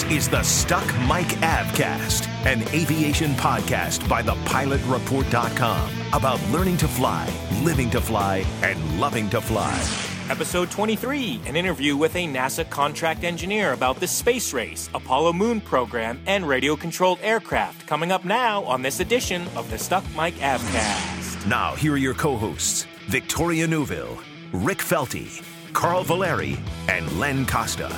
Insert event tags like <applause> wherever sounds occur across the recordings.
This is the Stuck Mic Avcast, an aviation podcast by thepilotreport.com about learning to fly, living to fly, and loving to fly. Episode 23, an interview with a NASA contract engineer about the space race, Apollo Moon program, and radio controlled aircraft coming up now on this edition of the Stuck Mic Avcast. Now, here are your co hosts Victoria Neuville, Rick Felty, Carl Valeri, and Len Costa.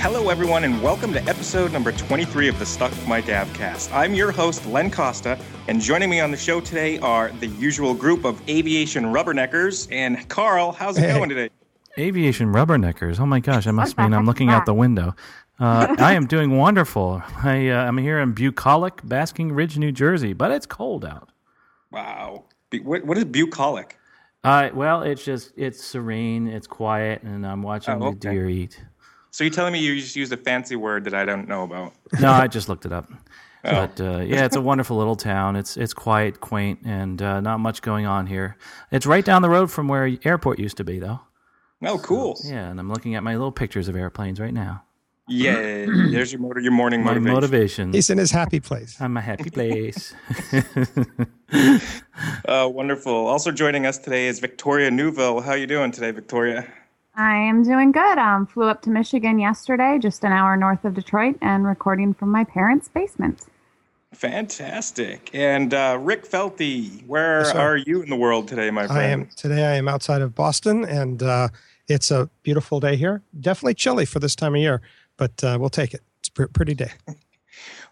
Hello, everyone, and welcome to episode number 23 of the Stuck Mic Avcast. I'm your host, Len Costa, and joining me on the show today are the usual group of aviation rubberneckers. And Carl, how's it Hey. going today? Aviation rubberneckers. Oh my gosh, I must mean I'm looking out the window. <laughs> Uh, I am doing wonderful. I, uh, I'm here in bucolic, Basking Ridge, New Jersey, but it's cold out. Wow. What, what is bucolic? Uh, well, it's just it's serene, it's quiet, and I'm watching Oh, the deer eat. So you're telling me you just used a fancy word that I don't know about? No, I just looked it up. <laughs> Oh. But uh, yeah, it's a wonderful little town. It's it's quiet, quaint, and uh, not much going on here. It's right down the road from where airport used to be, though. Oh, cool. Yeah, and I'm looking at my little pictures of airplanes right now. Yeah. <clears throat> There's your motor, your morning motivation. My motivation. motivation. He's in his happy place. I'm a happy place. <laughs> <laughs> Uh, wonderful. Also joining us today is Victoria Neuville. How are you doing today, Victoria? I am doing good. Um, flew up to Michigan yesterday, just an hour north of Detroit, and recording from my parents' basement. Fantastic. And uh, Rick Felty, where Yes, are you in the world today, my friend? I am today. I am outside of Boston, and uh, it's a beautiful day here. Definitely chilly for this time of year, but uh, we'll take it. It's a pr- pretty day.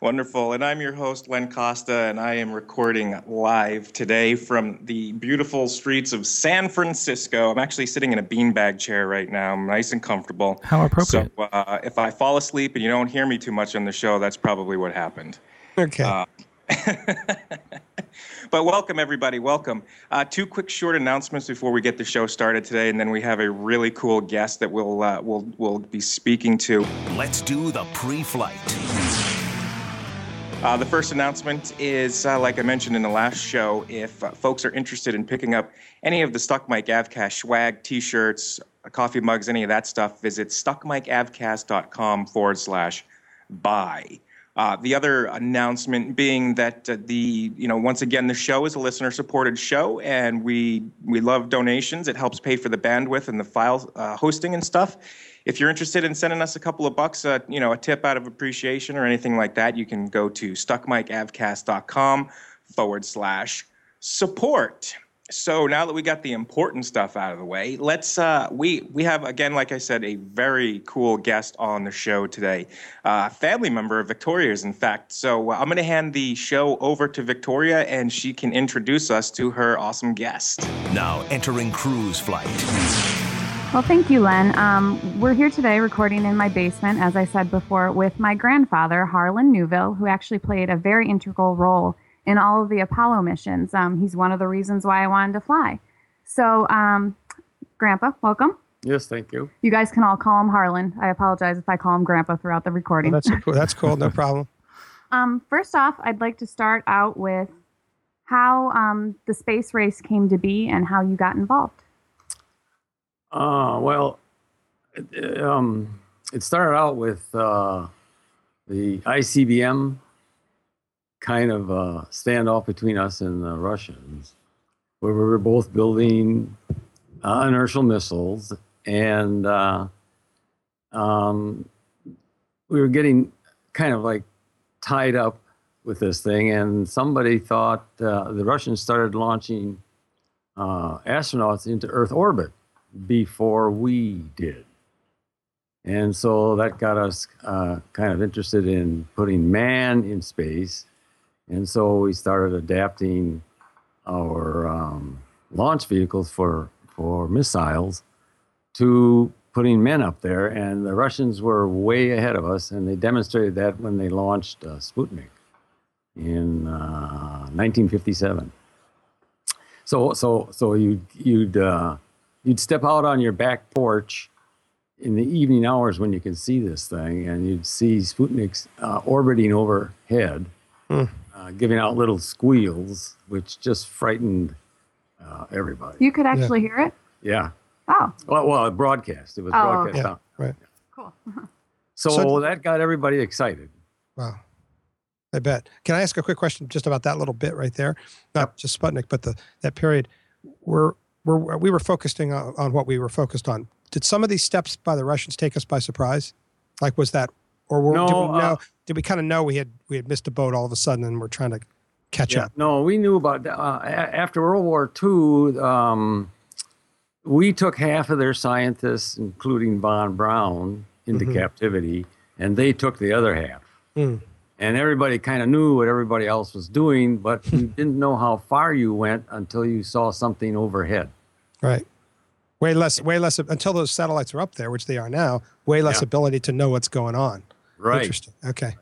Wonderful. And I'm your host, Len Costa, and I am recording live today from the beautiful streets of San Francisco. I'm actually sitting in a beanbag chair right now. I'm nice and comfortable. How appropriate. So uh, if I fall asleep and you don't hear me too much on the show, that's probably what happened. Okay. Uh, <laughs> But welcome, everybody. Welcome. Uh, two quick short announcements before we get the show started today, and then we have a really cool guest that we'll, uh, we'll, we'll be speaking to. Let's do the pre flight. Uh, the first announcement is, uh, like I mentioned in the last show, if uh, folks are interested in picking up any of the Stuck Mic Avcast swag, t-shirts, coffee mugs, any of that stuff, visit stuckmicavcast.com forward slash buy. Uh, the other announcement being that uh, the you know once again the show is a listener supported show and we we love donations. It helps pay for the bandwidth and the file uh, hosting and stuff. If you're interested in sending us a couple of bucks, uh, you know a tip out of appreciation or anything like that, you can go to stuckmicavcast.com forward slash support. So now that we got the important stuff out of the way, let's uh, we we have again, like I said, a very cool guest on the show today, uh, family member of Victoria's, in fact. So uh, I'm going to hand the show over to Victoria, and she can introduce us to her awesome guest. Now entering cruise flight. Well, thank you, Len. Um, we're here today recording in my basement, as I said before, with my grandfather, Harlan Neuville, who actually played a very integral role in all of the Apollo missions. Um, he's one of the reasons why I wanted to fly. So, um, Grandpa, welcome. Yes, thank you. You guys can all call him Harlan. I apologize if I call him Grandpa throughout the recording. Well, that's cool. That's cool. No problem. <laughs> Um, first off, I'd like to start out with how um, the space race came to be and how you got involved. Uh, well, it, um, it started out with uh, the ICBM kind of uh, standoff between us and the Russians, where we were both building uh, inertial missiles, and uh, um, we were getting kind of like tied up with this thing. And somebody thought uh, the Russians started launching uh, astronauts into Earth orbit before we did. And so that got us uh, kind of interested in putting man in space. And so we started adapting our um, launch vehicles for, for missiles to putting men up there, and the Russians were way ahead of us, and they demonstrated that when they launched uh, Sputnik in uh, 1957. So, so, so you you'd uh, you'd step out on your back porch in the evening hours when you can see this thing, and you'd see Sputniks uh, orbiting overhead, uh, giving out little squeals, which just frightened uh, everybody. You could actually hear it. Yeah. Oh, Well, well, broadcast. It was Oh, broadcast. Yeah, right. cool. <laughs> So, So- that got everybody excited. Wow. I bet. Can I ask a quick question just about that little bit right there? Not just Sputnik, but the that period. We're, we're, we were focusing on, on what we were focused on. Did some of these steps by the Russians take us by surprise? Like, was that, or were, did we No, know? uh, did we kind of know we had we had missed a boat all of a sudden and we're trying to catch up? No, we knew about uh, after World War II. Um, we took half of their scientists, including von Braun, into Mhm. captivity, and they took the other half. Mm. And everybody kind of knew what everybody else was doing, but you <laughs> didn't know how far you went until you saw something overhead. Right. Way less, way less until those satellites are up there, which they are now. Way less Yeah. ability to know what's going on. Right. Interesting. Okay.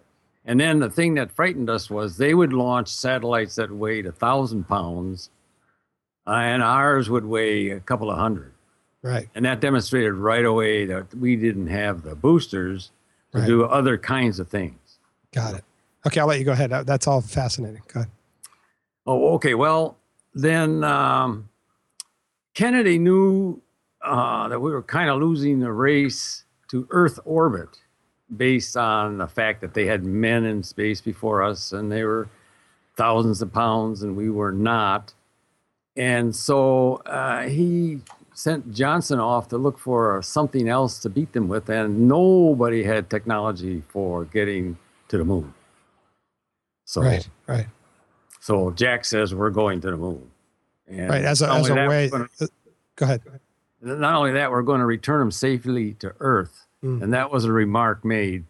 And then the thing that frightened us was they would launch satellites that weighed a thousand pounds, uh, and ours would weigh a couple of hundred. Right. And that demonstrated right away that we didn't have the boosters to Right. do other kinds of things. Got it. Okay, I'll let you go ahead. That's all fascinating. Go ahead. Oh, okay. Well, then um, Kennedy knew uh, that we were kind of losing the race to Earth orbit based on the fact that they had men in space before us and they were thousands of pounds and we were not. And so uh, he sent Johnson off to look for something else to beat them with, and nobody had technology for getting to the moon. So, Right. Right. so Jack says we're going to the moon. And Right. As a, as a that, way. gonna- uh, go ahead. not only that, we're going to return them safely to Earth. Mm. And that was a remark made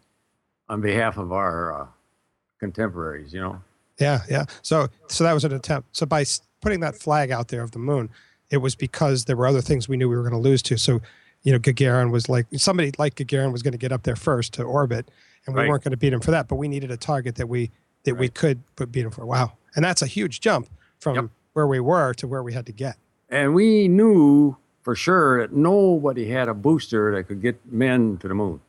on behalf of our uh, contemporaries, you know? Yeah. Yeah. So, so that was an attempt. So by putting that flag out there of the moon, it was because there were other things we knew we were going to lose to. So, you know, Gagarin was like somebody like Gagarin was going to get up there first to orbit, and we Right. weren't going to beat him for that. But we needed a target that we that we could put beat him for. Wow. And that's a huge jump from Yep. Where we were to where we had to get. And we knew for sure that nobody had a booster that could get men to the moon.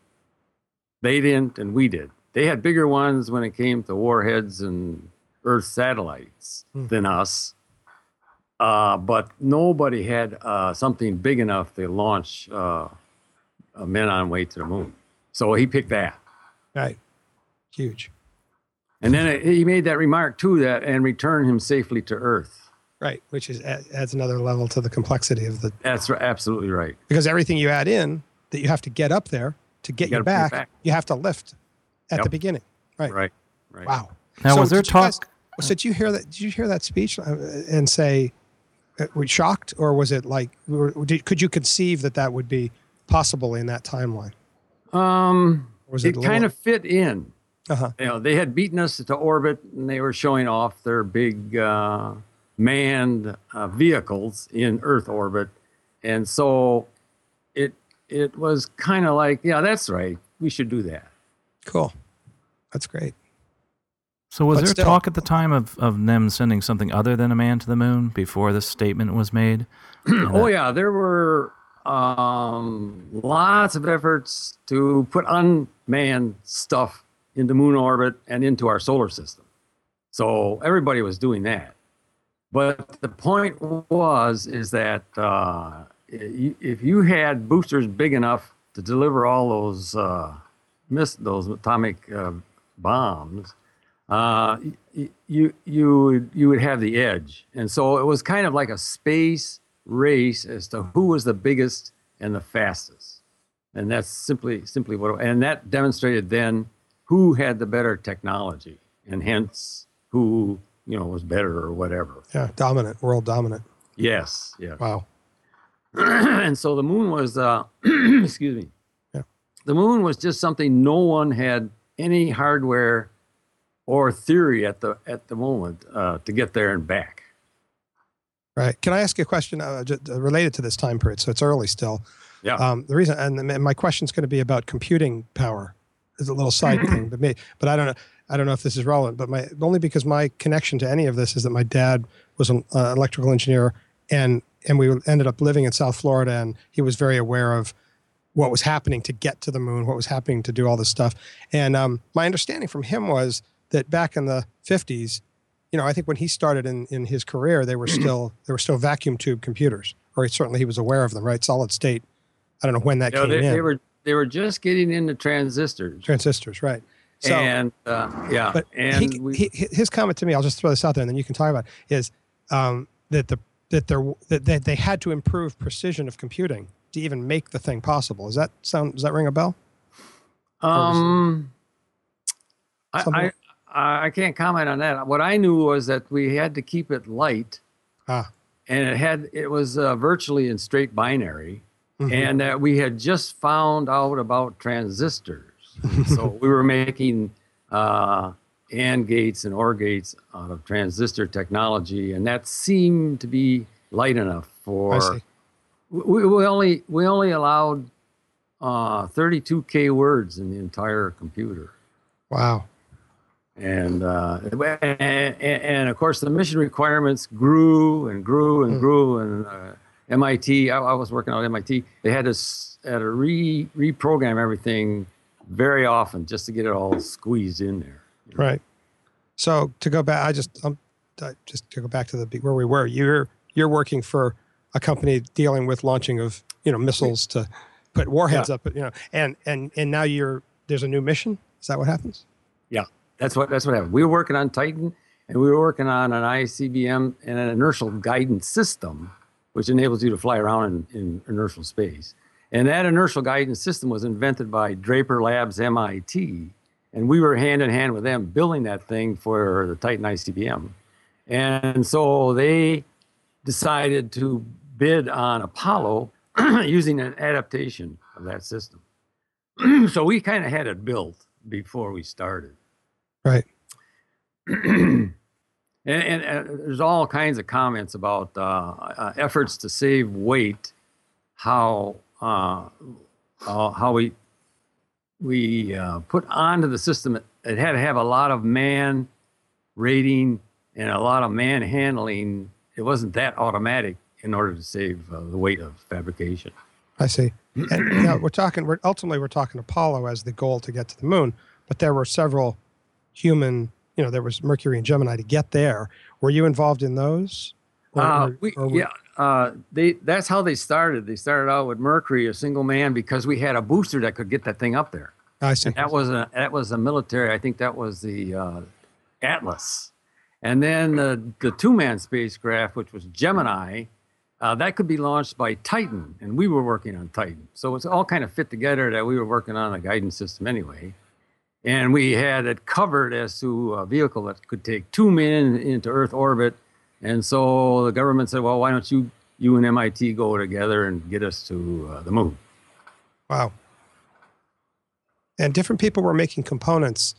They didn't, and we did. They had bigger ones when it came to warheads and Earth satellites Hmm. than us. Uh, but nobody had uh, something big enough to launch uh, uh, men on way to the moon. So he picked that. Right. Huge. And then it, he made that remark too that and return him safely to Earth. Right. Which is adds another level to the complexity of the That's r- absolutely right. because everything you add in that you have to get up there to get You you, gotta bring it back, back. you have to lift at Yep. the beginning. Right. Right. Right. Wow. Now, So was there did you guys- talk? So did you hear that? Did you hear that speech uh, and say, uh, "Were you shocked?" Or was it like, did, could you conceive that that would be possible in that timeline? Um, Or was it it, a little- kind of fit in. Uh-huh. You know, they had beaten us to orbit, and they were showing off their big uh, manned uh, vehicles in Earth orbit, and so it it was kind of like, yeah, that's right, we should do that. Cool. That's great. So was But there still- talk at the time of, of them sending something other than a man to the moon before this statement was made? <clears throat> oh yeah, there were um, lots of efforts to put unmanned stuff into moon orbit and into our solar system. So everybody was doing that. But the point was is that uh, if you had boosters big enough to deliver all those uh, miss those atomic uh, bombs, uh, you you would you would have the edge, and so it was kind of like a space race as to who was the biggest and the fastest, and that's simply simply what and that demonstrated then who had the better technology, and hence who you know was better or whatever. Yeah. Dominant. World dominant. Yes, yeah. Wow. <clears throat> and so the moon was uh <clears throat> excuse me Yeah. the moon was just something no one had any hardware or theory at the at the moment uh, to get there and back Right. Can I ask you a question uh, uh, related to this time period? So it's early still. Yeah. Um, the reason, and, and my question is going to be about computing power. Is a little side <clears throat> thing, but me, but I don't know. I don't know if this is relevant, but my only because my connection to any of this is that my dad was an uh, electrical engineer, and and we ended up living in South Florida, and he was very aware of what was happening to get to the moon, what was happening to do all this stuff. And um, my understanding from him was that back in the 50s, you know, I think when he started in, in his career, they were still <clears throat> there were still vacuum tube computers, or certainly he was aware of them, right? Solid state. I don't know when that You know, came they, in. they were they were just getting into transistors. transistors, right? So, and uh, yeah, but and he, we, he, his comment to me, I'll just throw this out there, and then you can talk about it, is um, that the that there that they, they had to improve precision of computing to even make the thing possible. Does that sound? Does that ring a bell? um, I, I I can't comment on that. What I knew was that we had to keep it light, Ah. and it had it was uh, virtually in straight binary, Mhm. and that we had just found out about transistors. <laughs> so we were making uh, AND gates and OR gates out of transistor technology, and that seemed to be light enough for. I see. We, we only we only allowed uh, 32k words in the entire computer, Wow. and, uh, and and of course the mission requirements grew and grew and Hmm. grew. And uh, MIT, I, I was working on MIT. They had to had to re reprogram everything very often just to get it all squeezed in there. Right. So to go back, I just um, just to go back to the where we were. You're you're working for a company dealing with launching of you know missiles to put warheads up, you know, and and and now you're there's a new mission. Is that what happens? Yeah, that's what that's what happened. We were working on Titan, and we were working on an ICBM and an inertial guidance system, which enables you to fly around in, in inertial space. And that inertial guidance system was invented by Draper Labs MIT, and we were hand in hand with them building that thing for the Titan ICBM. And so they decided to bid on Apollo <clears throat> using an adaptation of that system. <clears throat> so we kind of had it built before we started Right. <clears throat> and, and, and there's all kinds of comments about uh, uh, efforts to save weight, how uh, uh, how we we uh, put onto the system. It, it had to have a lot of man rating and a lot of man handling. It wasn't that automatic in order to save uh, the weight of fabrication. I see. And <clears throat> we're talking. We're ultimately we're talking Apollo as the goal to get to the moon, but there were several human. You know, there was Mercury and Gemini to get there. Were you involved in those? Or- Uh, we, or yeah, uh, they that's how they started. They started out with Mercury, a single man, because we had a booster that could get that thing up there. I see. And that was a that was a military. I think that was the uh, Atlas, and then the the two man spacecraft, which was Gemini, uh, that could be launched by Titan, and we were working on Titan. So it's all kind of fit together that we were working on a guidance system anyway, and we had it covered as to a vehicle that could take two men into Earth orbit, and so the government said, well, why don't you you and MIT go together and get us to uh, the moon? Wow. And different people were making components.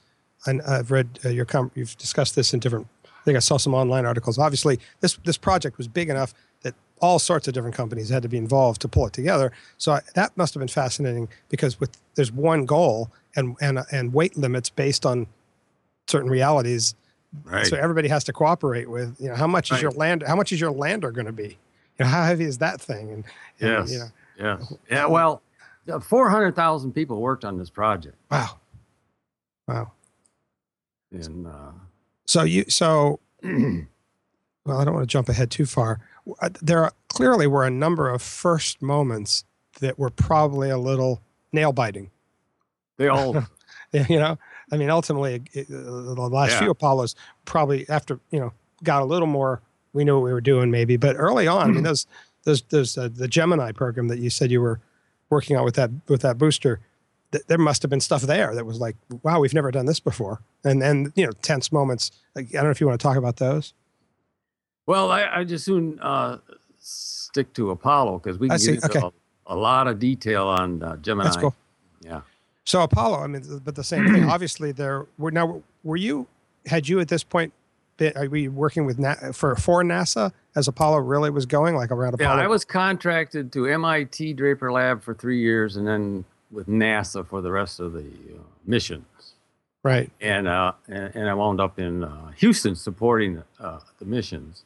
And I've read uh, your com- you've discussed this in different. I think I saw some online articles. Obviously, this this project was big enough that all sorts of different companies had to be involved to pull it together. So I, that must have been fascinating because with there's one goal and and and weight limits based on certain realities. Right. So everybody has to cooperate with. You know, how much is your land? How much is your lander going to be? You know, how heavy is that thing? And, and Yes. you know, Yeah. Yeah. Well, four hundred thousand people worked on this project, wow, wow. and uh, So you so <clears throat> well, I don't want to jump ahead too far. Uh, There are, clearly were a number of first moments that were probably a little nail biting. they all <laughs> You know, I mean, ultimately, it, uh, the last Yeah. few Apollos probably after you know got a little more. We knew what we were doing, maybe, but early on, I mean, those those those uh, the Gemini program that you said you were working on with that with that booster. Th- there must have been stuff there that was like, wow, we've never done this before, and and you know, tense moments. Like, I don't know if you want to talk about those. well, I, I just soon uh, stick to Apollo because we I can see. get into Okay. a, a lot of detail on uh, Gemini. That's cool. Yeah. So Apollo, I mean, but the same thing. <clears throat> Obviously, there were now. Were you had you at this point? Been, are we working with Na- for for NASA as Apollo really was going, like around Apollo? Yeah? I was contracted to MIT Draper Lab for three years, and then with NASA for the rest of the uh, missions. right. and uh, and, and I wound up in uh, Houston supporting uh, the missions.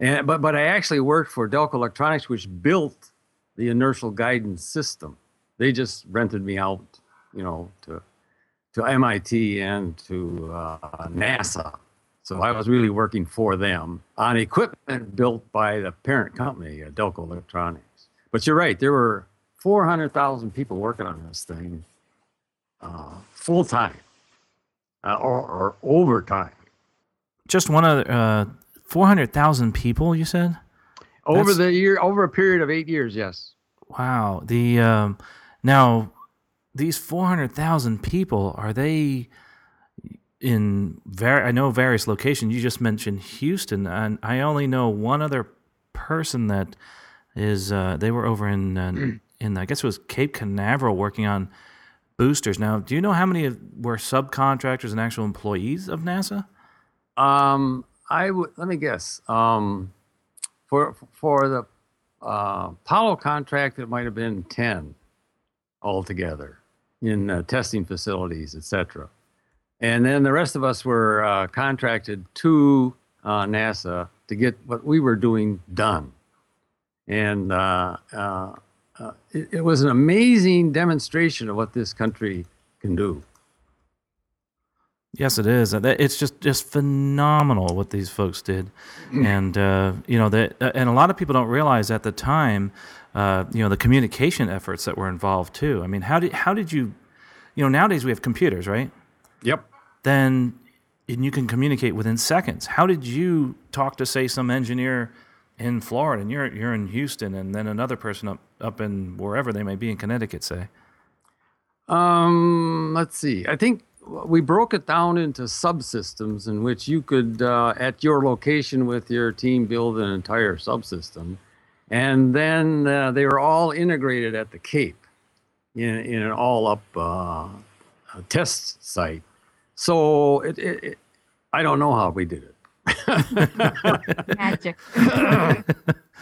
And but but I actually worked for Delco Electronics, which built the inertial guidance system. They just rented me out, you know, to to MIT and to uh, NASA. So I was really working for them on equipment built by the parent company, uh, Delco Electronics. But you're right, there were 400,000 people working on this thing uh, full time uh, or, or overtime. Just one other uh, four hundred thousand people. You said. Over That's- the year, over a period of eight years, yes. Wow. The um, now these four hundred thousand people are they in very? I know various locations. You just mentioned Houston, and I only know one other person that is. Uh, they were over in uh, <clears throat> in I guess it was Cape Canaveral working on boosters. Now, do you know how many were subcontractors and actual employees of NASA? Um, I would let me guess. Um, for for the uh, Apollo contract, it might have been ten altogether in uh, testing facilities, etc. And then the rest of us were uh, contracted to uh, NASA to get what we were doing done. And uh, uh, uh, it, it was an amazing demonstration of what this country can do. Yes, it is. Uh, It's just just phenomenal what these folks did, and uh, you know that, and a lot of people don't realize at the time, uh, you know, the communication efforts that were involved too. I mean, how did how did you, you know, nowadays we have computers, right? Yep. Then, and you can communicate within seconds. How did you talk to say some engineer in Florida, and you're you're in Houston, and then another person up up in wherever they may be in Connecticut, say? Um, let's see. I think we broke it down into subsystems in which you could, uh, at your location with your team, build an entire subsystem, and then uh, they were all integrated at the Cape in, in an all-up uh, test site. So it, it, it, I don't know how we did it. <laughs> Magic. <laughs>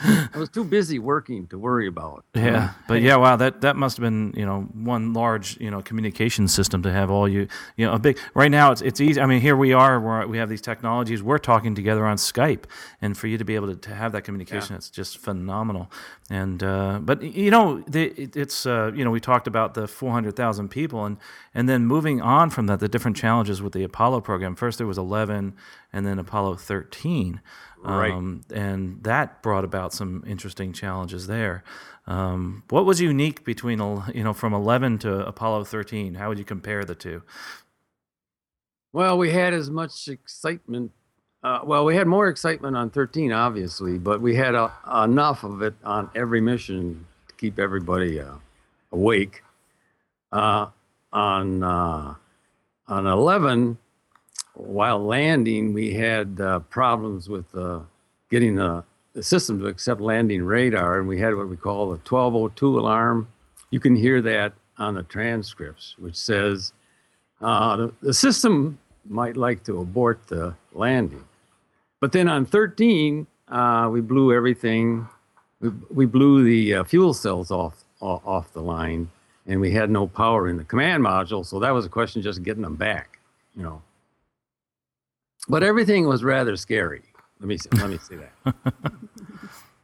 I was too busy working to worry about. Yeah, but yeah, wow, that that must have been you know one large you know communication system to have all you you know a big. Right now, it's it's easy. I mean, here we are, where we have these technologies. We're talking together on Skype, and for you to be able to, to have that communication, it's just phenomenal. And uh, but you know, the, it, it's uh, you know we talked about the four hundred thousand people, and and then moving on from that, the different challenges with the Apollo program. First, there was eleven, and then Apollo thirteen. Right. Um, and that brought about some interesting challenges there. Um, what was unique between you know from 11 to Apollo 13? How would you compare the two? Well, we had as much excitement. Uh, well, we had more excitement on 13, obviously, but we had uh, enough of it on every mission to keep everybody uh, awake. Uh, on uh, on 11, while landing, we had uh, problems with uh, getting the, the system to accept landing radar, and we had what we call the 1202 alarm. You can hear that on the transcripts, which says uh, the, the system might like to abort the landing. But then on 13, uh, we blew everything. We, we blew the uh, fuel cells off, off the line, and we had no power in the command module. So that was a question just getting them back, you know. But everything was rather scary. Let me let me say that. <laughs>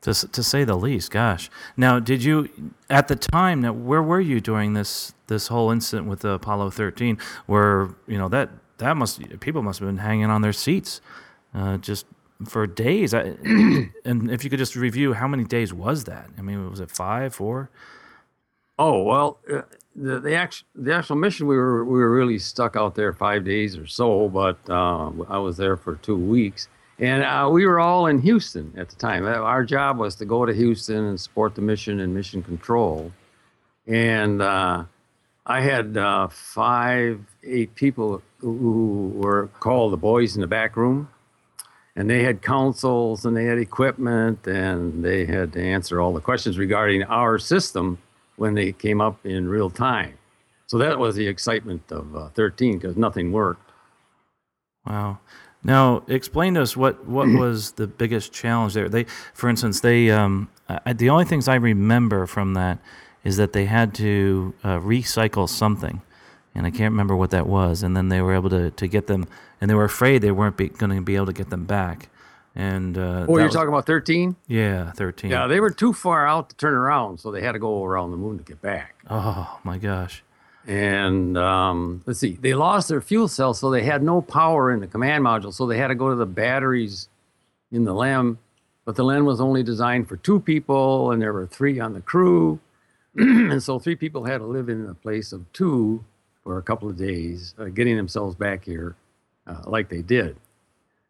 To, to say the least, gosh. Now, did you at the time? Now, where were you during this this whole incident with the Apollo 13? Where you know that that must people must have been hanging on their seats uh, just for days. I, <clears throat> and if you could just review, how many days was that? I mean, was it five, four? Oh well, uh, the the actual the actual mission we were we were really stuck out there five days or so, but uh, I was there for two weeks, and uh, we were all in Houston at the time. Uh, Our job was to go to Houston and support the mission and mission control, and uh, I had uh, five eight people who were called the boys in the back room. And they had councils and they had equipment and they had to answer all the questions regarding our system when they came up in real time. So that was the excitement of uh, 13 because nothing worked. Wow. Now, explain to us what, what <clears throat> was the biggest challenge there. They, for instance, they um, I, the only things I remember from that is that they had to uh, recycle something, and I can't remember what that was. And then they were able to, to get them, and they were afraid they weren't going to be able to get them back. And uh, oh, you're was, talking about thirteen? Yeah, thirteen. Yeah, they were too far out to turn around, so they had to go around the moon to get back. Oh my gosh! And um, let's see, they lost their fuel cell, so they had no power in the command module. So they had to go to the batteries in the LEM. But the LEM was only designed for two people, and there were three on the crew. <clears throat> and so three people had to live in a place of two for a couple of days, uh, getting themselves back here uh, like they did.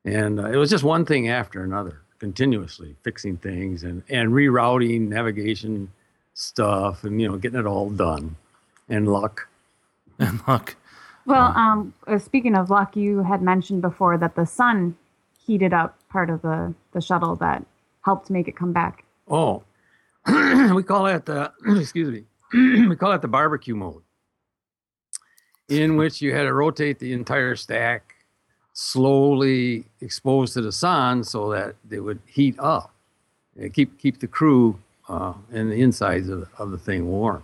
And uh, it was just one thing after another, continuously fixing things and, and rerouting navigation stuff and, you know, getting it all done and luck. <laughs> And luck. Well, um, uh, speaking of luck, you had mentioned before that the sun heated up part of the, the shuttle that helped make it come back. Oh, <clears throat> we call that the, <clears throat> excuse me, <clears throat> we call that the barbecue mode, in which you had to rotate the entire stack slowly exposed to the sun so that they would heat up and keep, keep the crew uh, and the insides of the, of the thing warm.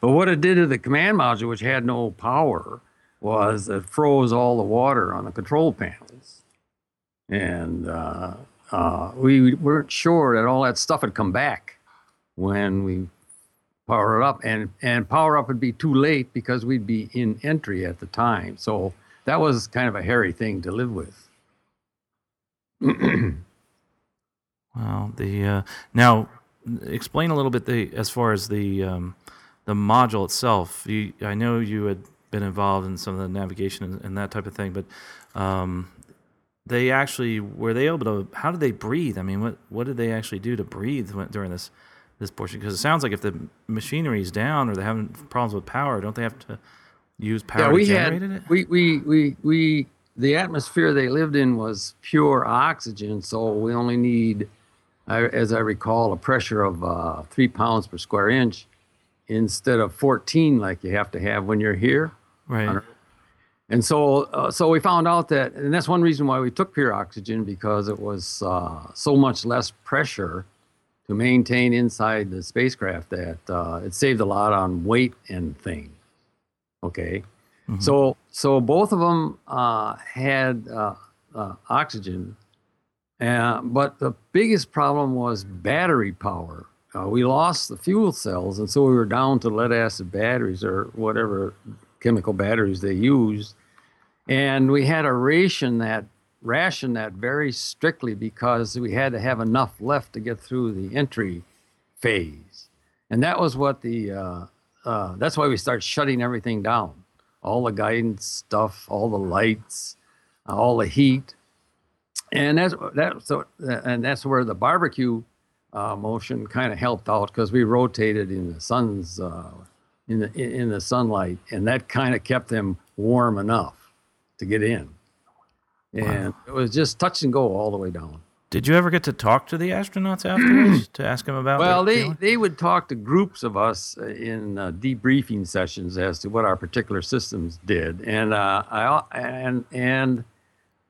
But what it did to the command module, which had no power, was it froze all the water on the control panels. And uh, uh, we weren't sure that all that stuff had come back when we powered it up. And, and power up would be too late because we'd be in entry at the time. So that was kind of a hairy thing to live with. <clears throat> wow. The uh, now explain a little bit the as far as the um, the module itself. You, I know you had been involved in some of the navigation and, and that type of thing, but um, they actually were they able to? How did they breathe? I mean, what what did they actually do to breathe during this this portion? Because it sounds like if the machinery is down or they're having problems with power, don't they have to use power yeah, we had, it? We we we we the atmosphere they lived in was pure oxygen, so we only need, as I recall, a pressure of uh, three pounds per square inch instead of 14 like you have to have when you're here. Right. And so, uh, so we found out that, and that's one reason why we took pure oxygen because it was uh, so much less pressure to maintain inside the spacecraft that uh, it saved a lot on weight and things. Okay, mm-hmm. so so both of them uh, had uh, uh, oxygen, but the biggest problem was battery power uh, we lost the fuel cells, and so we were down to lead acid batteries or whatever chemical batteries they used. And we had to ration that ration that very strictly because we had to have enough left to get through the entry phase. And that was what the uh, that's why we start shutting everything down, all the guidance stuff, all the lights, all the heat, and that's that. So and that's where the barbecue uh, motion kind of helped out because we rotated in the sun's uh, in the in the sunlight, and that kind of kept them warm enough to get in. And wow. it was just touch and go all the way down. Did you ever get to talk to the astronauts afterwards to ask them about? Well, they feeling? they would talk to groups of us in uh, debriefing sessions as to what our particular systems did, and uh, I and and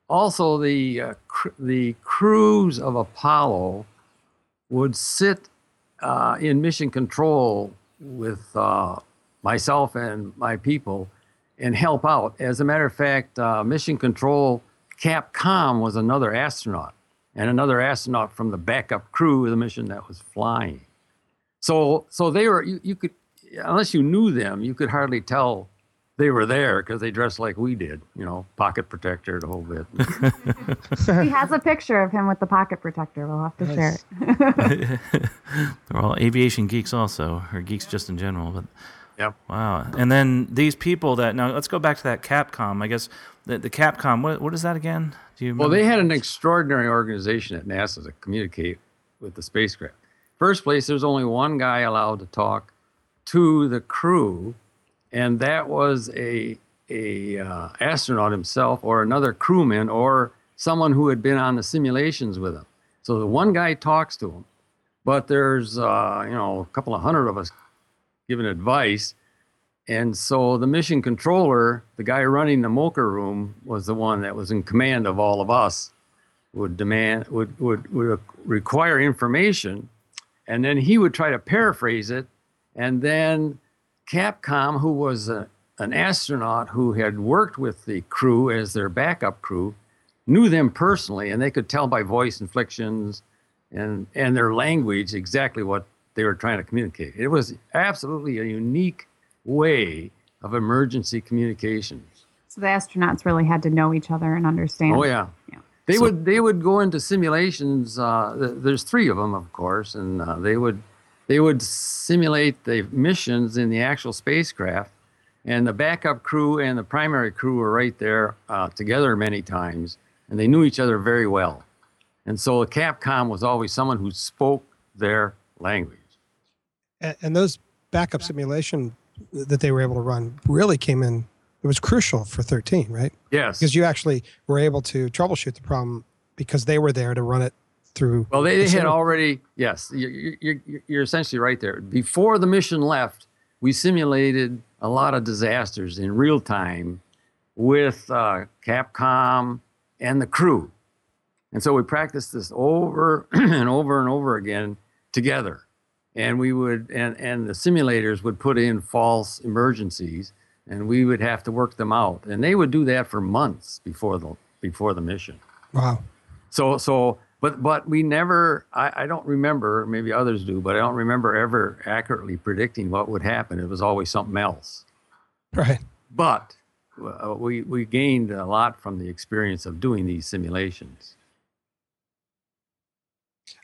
also the uh, cr- the crews of Apollo would sit uh, in mission control with uh, myself and my people and help out. As a matter of fact, uh, mission control Capcom was another astronaut and another astronaut from the backup crew of the mission that was flying. So, so they were you, you could unless you knew them, you could hardly tell they were there because they dressed like we did, you know, pocket protector, the whole bit. <laughs> he has a picture of him with the pocket protector. We'll have to nice. share it. <laughs> They're all aviation geeks, also, or geeks just in general. But yep. Wow. And then these people that now let's go back to that Capcom. I guess the, the Capcom. What what is that again? Do you? Remember? Well, they had an extraordinary organization at NASA to communicate with the spacecraft. First place, there's only one guy allowed to talk to the crew and that was a a uh, astronaut himself or another crewman or someone who had been on the simulations with him. So the one guy talks to him, but there's uh, you know a couple of hundred of us giving advice, And so the mission controller, the guy running the MOCR room, was the one that was in command of all of us. Would demand would would would require information, and then he would try to paraphrase it, and then Capcom, who was a, an astronaut who had worked with the crew as their backup crew, knew them personally, and they could tell by voice inflections and and their language exactly what they were trying to communicate. It was absolutely a unique way of emergency communications. So the astronauts really had to know each other and understand. Oh yeah. Yeah. They So- would they would go into simulations. Uh, there's three of them, of course, and uh, they would they would simulate the missions in the actual spacecraft, and the backup crew and the primary crew were right there uh, together many times, and they knew each other very well. And so a Capcom was always someone who spoke their language. And, and those backup simulation that they were able to run really came in. It was crucial for 13, right? Yes. Because you actually were able to troubleshoot the problem because they were there to run it through. Well, they, the had already, yes, you're, you're, you're essentially right there. Before the mission left, we simulated a lot of disasters in real time with uh, Capcom and the crew. And so we practiced this over <clears throat> and over and over again together. And we would, and, and the simulators would put in false emergencies and we would have to work them out. And they would do that for months before the, before the mission. Wow. So so but but we never I, I don't remember, maybe others do, but I don't remember ever accurately predicting what would happen. It was always something else. Right. But uh, we we gained a lot from the experience of doing these simulations.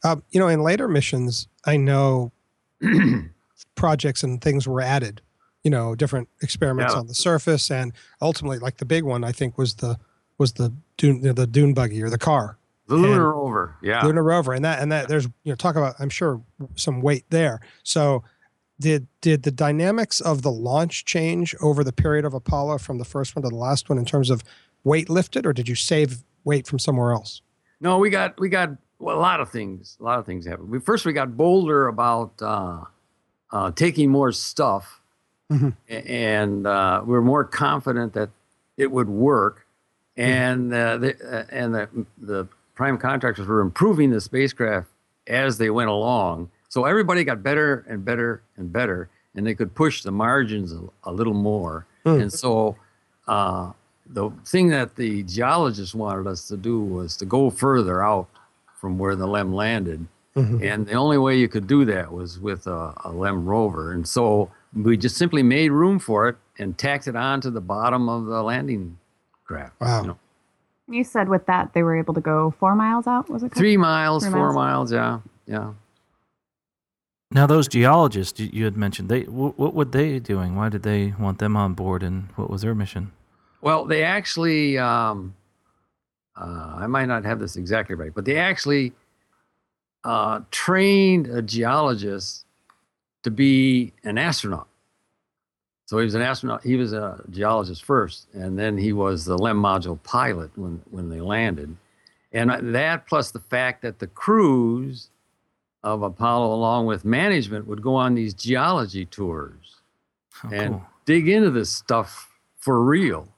Um, you know, in later missions, I know <clears throat> projects and things were added. You know, different experiments Yeah. on the surface, and ultimately, like the big one, I think was the was the dune the dune buggy or the car, The lunar rover, yeah. lunar rover, and that and that there's you know talk about I'm sure some weight there. So, did did the dynamics of the launch change over the period of Apollo from the first one to the last one in terms of weight lifted, or did you save weight from somewhere else? No, we got we got well, a lot of things. A lot of things happened. We, first, we got bolder about uh, uh, taking more stuff, Mhm. and uh, we are more confident that it would work. And uh, the uh, and the the prime contractors were improving the spacecraft as they went along. So everybody got better and better and better, and they could push the margins a, a little more. Hmm. And so uh, the thing that the geologists wanted us to do was to go further out from where the LEM landed. Mhm. And the only way you could do that was with a, a LEM rover. And so we just simply made room for it and tacked it onto the bottom of the landing craft. Wow. You know, You said with that they were able to go four miles out. Was it correct? three miles, Three four miles. miles, yeah, yeah. Now, those geologists you, you had mentioned, they wh- what were they doing? Why did they want them on board, and what was their mission? Well, they actually, um, uh, I might not have this exactly right, but they actually uh, trained a geologist to be an astronaut. So he was an astronaut. He was a geologist first, and then he was the LEM module pilot when when they landed. And that plus the fact that the crews of Apollo, along with management, would go on these geology tours Oh, and cool. dig into this stuff for real.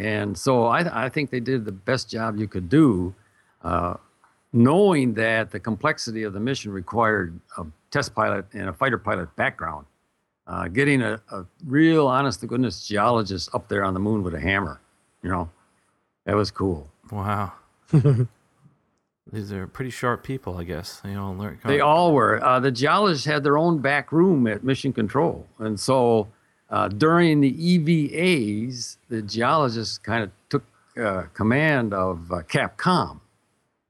And so I, I think they did the best job you could do, uh, knowing that the complexity of the mission required a test pilot and a fighter pilot background. Uh, getting a, a real, honest to goodness geologist up there on the moon with a hammer, you know, that was cool. Wow. <laughs> These are pretty sharp people, I guess. They all learn. They all were. Uh, the geologists had their own back room at Mission Control, and so uh, during the EVAs, the geologists kind of took uh, command of uh, Capcom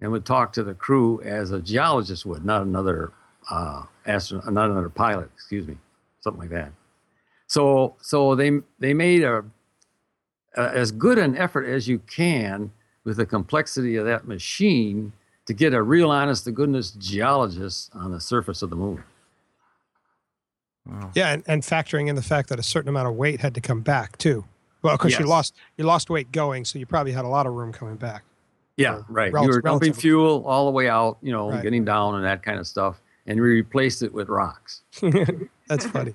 and would talk to the crew as a geologist would, not another uh, astronaut, not another pilot. Excuse me, something like that. So, so they they made a, a as good an effort as you can with the complexity of that machine to get a real honest to goodness geologist on the surface of the moon. Wow. Yeah, and, and factoring in the fact that a certain amount of weight had to come back too. Well, because you lost you lost weight going, so you probably had a lot of room coming back. Yeah, Or right. rel- you were dumping fuel all the way out, you know, Right. getting down and that kind of stuff, and we replaced it with rocks. <laughs> That's funny.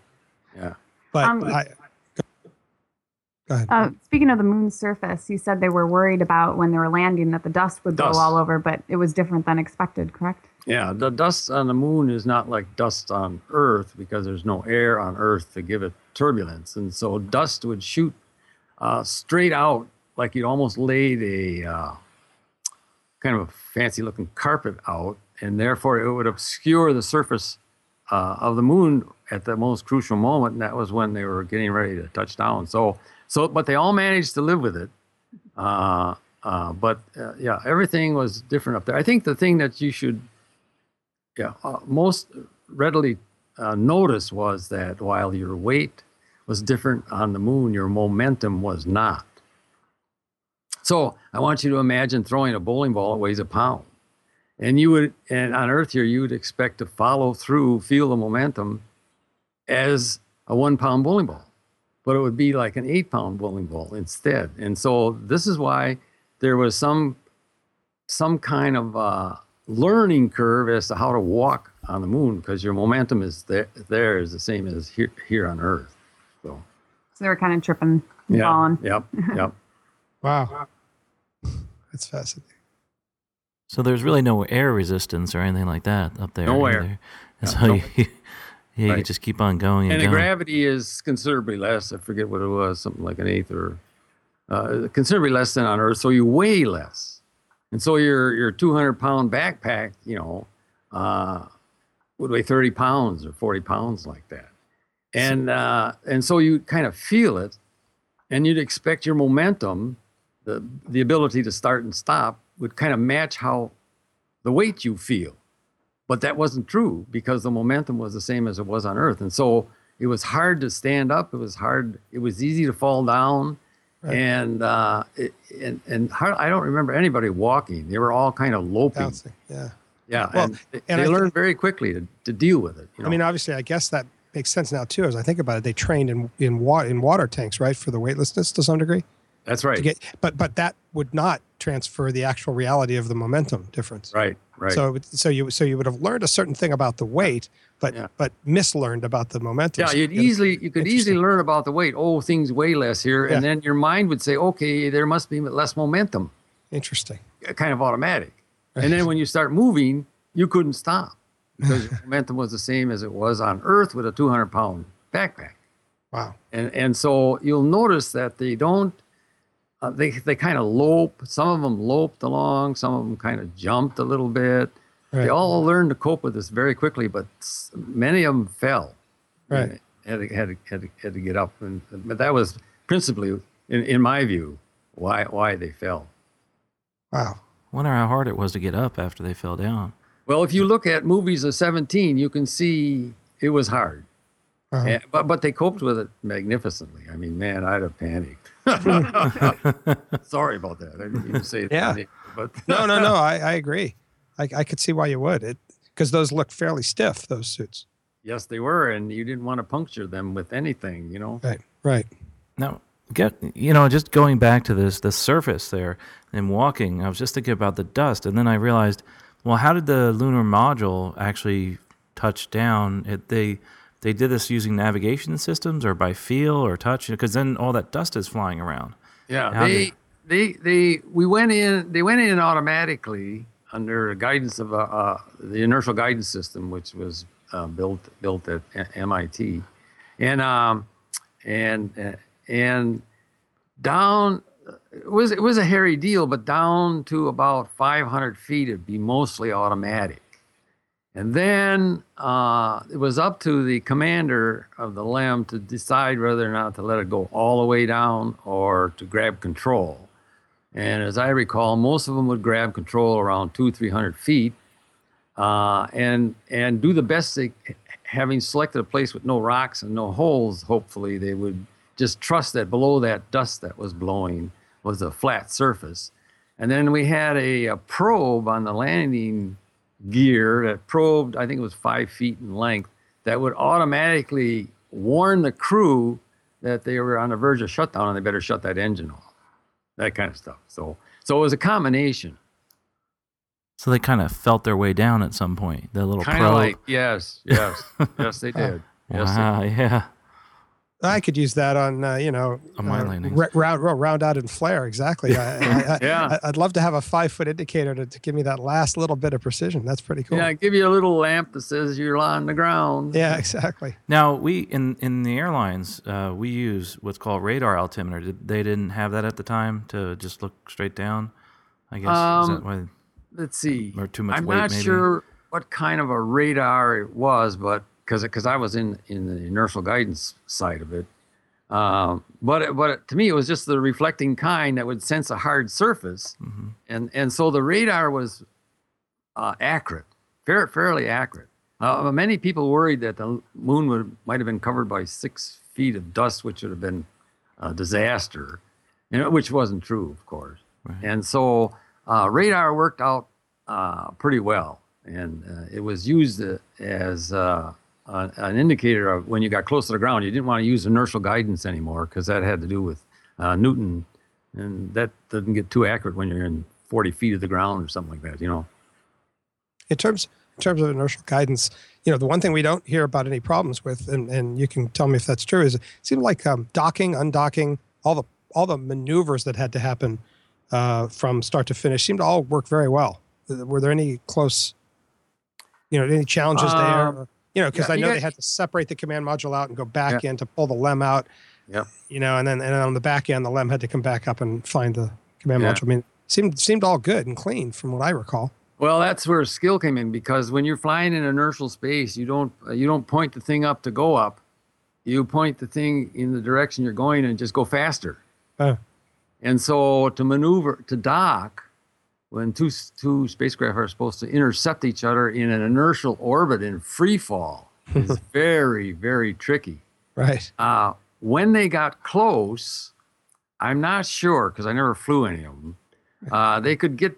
Yeah. But Um, I, Go ahead. Uh, speaking of the moon's surface, you said they were worried about when they were landing that the dust would Dust. blow all over, but it was different than expected, correct? Yeah, the dust on the moon is not like dust on Earth because there's no air on Earth to give it turbulence. And so dust would shoot uh, straight out like you'd almost laid a uh, kind of a fancy looking carpet out, and therefore it would obscure the surface uh, of the moon at the most crucial moment. And that was when they were getting ready to touch down. So, so but they all managed to live with it. Uh, uh, but uh, yeah, everything was different up there. I think the thing that you should yeah, uh, most readily uh, notice was that while your weight was different on the moon, your momentum was not. So I want you to imagine throwing a bowling ball that weighs a pound. And you would, and on Earth here, you would expect to follow through, feel the momentum as a one pound bowling ball, but it would be like an eight pound bowling ball instead. And so this is why there was some, some kind of, uh, learning curve as to how to walk on the moon because your momentum is there, there is the same as here, here on Earth. So, So they were kind of tripping and yeah, falling. yep, <laughs> yep. Wow. That's fascinating. So there's really no air resistance or anything like that up there. No air. And Yeah, so no. you, <laughs> yeah, you just keep on going and, And the going. gravity is considerably less. I forget what it was, something like an eighth or uh, considerably less than on Earth. So you weigh less. And so your your 200 pound backpack, you know, uh, would weigh 30 pounds or 40 pounds like that. And uh, and so you kind of feel it, and you'd expect your momentum, the the ability to start and stop, would kind of match how the weight you feel. But that wasn't true because the momentum was the same as it was on Earth. And so it was hard to stand up. It was hard. It was easy to fall down. Right. And, uh, it, and, and hard, I don't remember anybody walking. They were all kind of loping. Bouncing. Yeah. Yeah. Well, and they, and they I learned very quickly to, to deal with it. you I mean, obviously, I guess that makes sense now too. As I think about it, they trained in in water in water tanks, right, for the weightlessness to some degree. That's right. get, but but that would not transfer the actual reality of the momentum difference. right. Right. So so you so you would have learned a certain thing about the weight, but Yeah. but mislearned about the momentum. Yeah, you'd easily you could easily learn about the weight. Oh, things weigh less here, Yeah. and then your mind would say, okay, there must be less momentum, Interesting. Uh, kind of automatic. And then <laughs> when you start moving, you couldn't stop because your momentum was the same as it was on Earth with a 200 pound backpack. Wow. And and so you'll notice that they don't. Uh, they they kind of lope. Some of them loped along. Some of them kind of jumped a little bit. Right. They all learned to cope with this very quickly, but many of them fell. Right. Had to, had to, had to, had to get up, and but that was principally, in, in my view, why why they fell. Wow. Wonder how hard it was to get up after they fell down. Well, if you look at movies of 17, you can see it was hard. Uh-huh. And- but but they coped with it magnificently. I mean, man, I'd have panicked. <laughs> Sorry about that. I didn't mean to say Yeah. panic, but <laughs> No, no, no. I, I agree. I, I could see why you would. It because those look fairly stiff. Those suits. yes, they were, and you didn't want to puncture them with anything, you know. Right. Right. Now, get you know, just going back to this the surface there and walking, I was just thinking about the dust, and then I realized, well, how did the lunar module actually touch down? It, they they did this using navigation systems or by feel or touch, because then all that dust is flying around. Yeah, How they they they we went in. They went in automatically under the guidance of uh, uh, the inertial guidance system, which was uh, built built at MIT, and um, and uh, and down it was it was a hairy deal, but down to about 500 feet, it'd be mostly automatic. And then uh, it was up to the commander of the LEM to decide whether or not to let it go all the way down or to grab control. And as I recall, most of them would grab control around two, three hundred feet, uh, and and do the best they, having selected a place with no rocks and no holes. Hopefully, they would just trust that below that dust that was blowing was a flat surface. And then we had a, a probe on the landing gear that probed, I think it was five feet in length, that would automatically warn the crew that they were on the verge of shutdown and they better shut that engine off. That kind of stuff. So, so it was a combination, So they kind of felt their way down at some point. The little kind probe. of like yes, yes, <laughs> yes, they did. <laughs> Yes, they wow, yeah. I could use that on, uh, you know, On my uh, landings. r- round, round, round out and flare. Exactly. I, I, <laughs> I, Yeah. I, would love to have a five foot indicator to, to give me that last little bit of precision. That's pretty cool. Yeah, give you a little lamp that says you're on the ground. Yeah, exactly. Now we in in the airlines uh, we use what's called radar altimeter. Did, they didn't have that at the time to just look straight down. I guess is Um, that why? Let's see. Or too much I'm weight, not maybe? sure what kind of a radar it was, but because because I was in in the inertial guidance side of it. Um, but it, but it, to me, it was just the reflecting kind that would sense a hard surface, Mm-hmm. and and so the radar was uh, accurate, fair, fairly accurate. Uh, many people worried that the moon would might have been covered by six feet of dust, which would have been a disaster, you know, which wasn't true, of course. And so uh, radar worked out uh, pretty well, and uh, it was used uh, as uh, an, indicator of when you got close to the ground. You didn't want to use inertial guidance anymore because that had to do with uh, Newton, and that doesn't get too accurate when you're in 40 feet of the ground or something like that. You know. In terms in terms of inertial guidance, you know, the one thing we don't hear about any problems with, and, and you can tell me if that's true, is it seemed like um, docking, undocking, all the all the maneuvers that had to happen uh, from start to finish seemed to all work very well. Were there any close, you know, any challenges there? You know, because yeah, I know got- they had to separate the command module out and go back in to pull the lem out. Yeah. You know, and then and then on the back end, the lem had to come back up and find the command Yeah. module. I mean, seemed seemed all good and clean from what I recall. Well, that's where skill came in because when you're flying in inertial space, you don't uh, you don't point the thing up to go up. You point the thing in the direction you're going and just go faster. Uh, And so to maneuver to dock, when two two spacecraft are supposed to intercept each other in an inertial orbit in free fall, is <laughs> very very tricky. right. Uh, when they got close, I'm not sure because I never flew any of them. Uh, they could get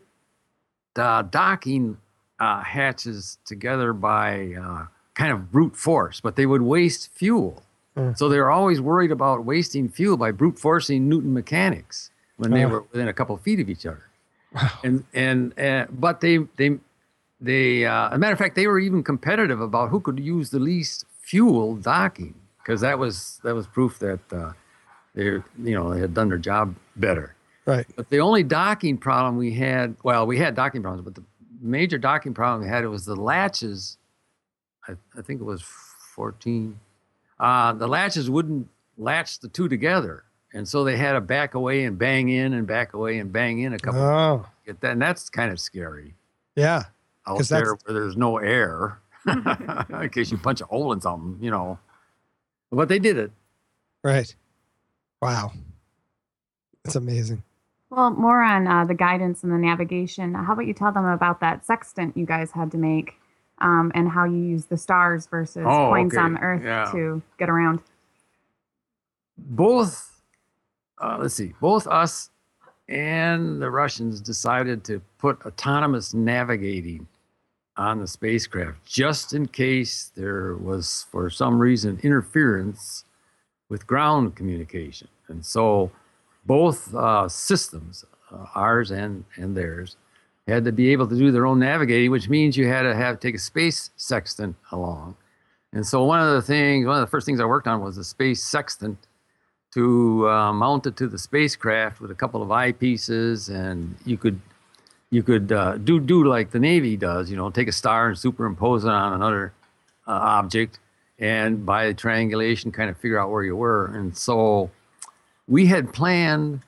uh, docking uh, hatches together by uh, kind of brute force, but they would waste fuel. Hmm. So they were always worried about wasting fuel by brute forcing Newton mechanics when they were within a couple of feet of each other. And and uh, but they they they uh, as a matter of fact they were even competitive about who could use the least fuel docking because that was that was proof that uh, they you know they had done their job better. Right. But the only docking problem we had, well, we had docking problems, but the major docking problem we had it was the latches. I, I think it was 14. Uh, the latches wouldn't latch the two together, and so they had to back away and bang in and back away and bang in a couple. Oh, Get that, and that's kind of scary yeah. out there that's- where there's no air, <laughs> in case you punch a hole in something, you know. But they did it. Right. Wow. It's amazing. Well, more on uh, the guidance and the navigation. How about you tell them about that sextant you guys had to make um, and how you use the stars versus Oh, points okay. on the Earth Yeah. to get around? both uh, let's see. Both us and the russians decided to put autonomous navigating on the spacecraft just in case there was for some reason interference with ground communication. And so both uh, systems uh, ours and and theirs had to be able to do their own navigating which means you had to have take a space sextant along. And so one of the things one of the first things i worked on was a space sextant to uh, mount it to the spacecraft with a couple of eyepieces, and you could you could uh, do do like the Navy does, you know, take a star and superimpose it on another uh, object, and by triangulation, kind of figure out where you were. And so, we had planned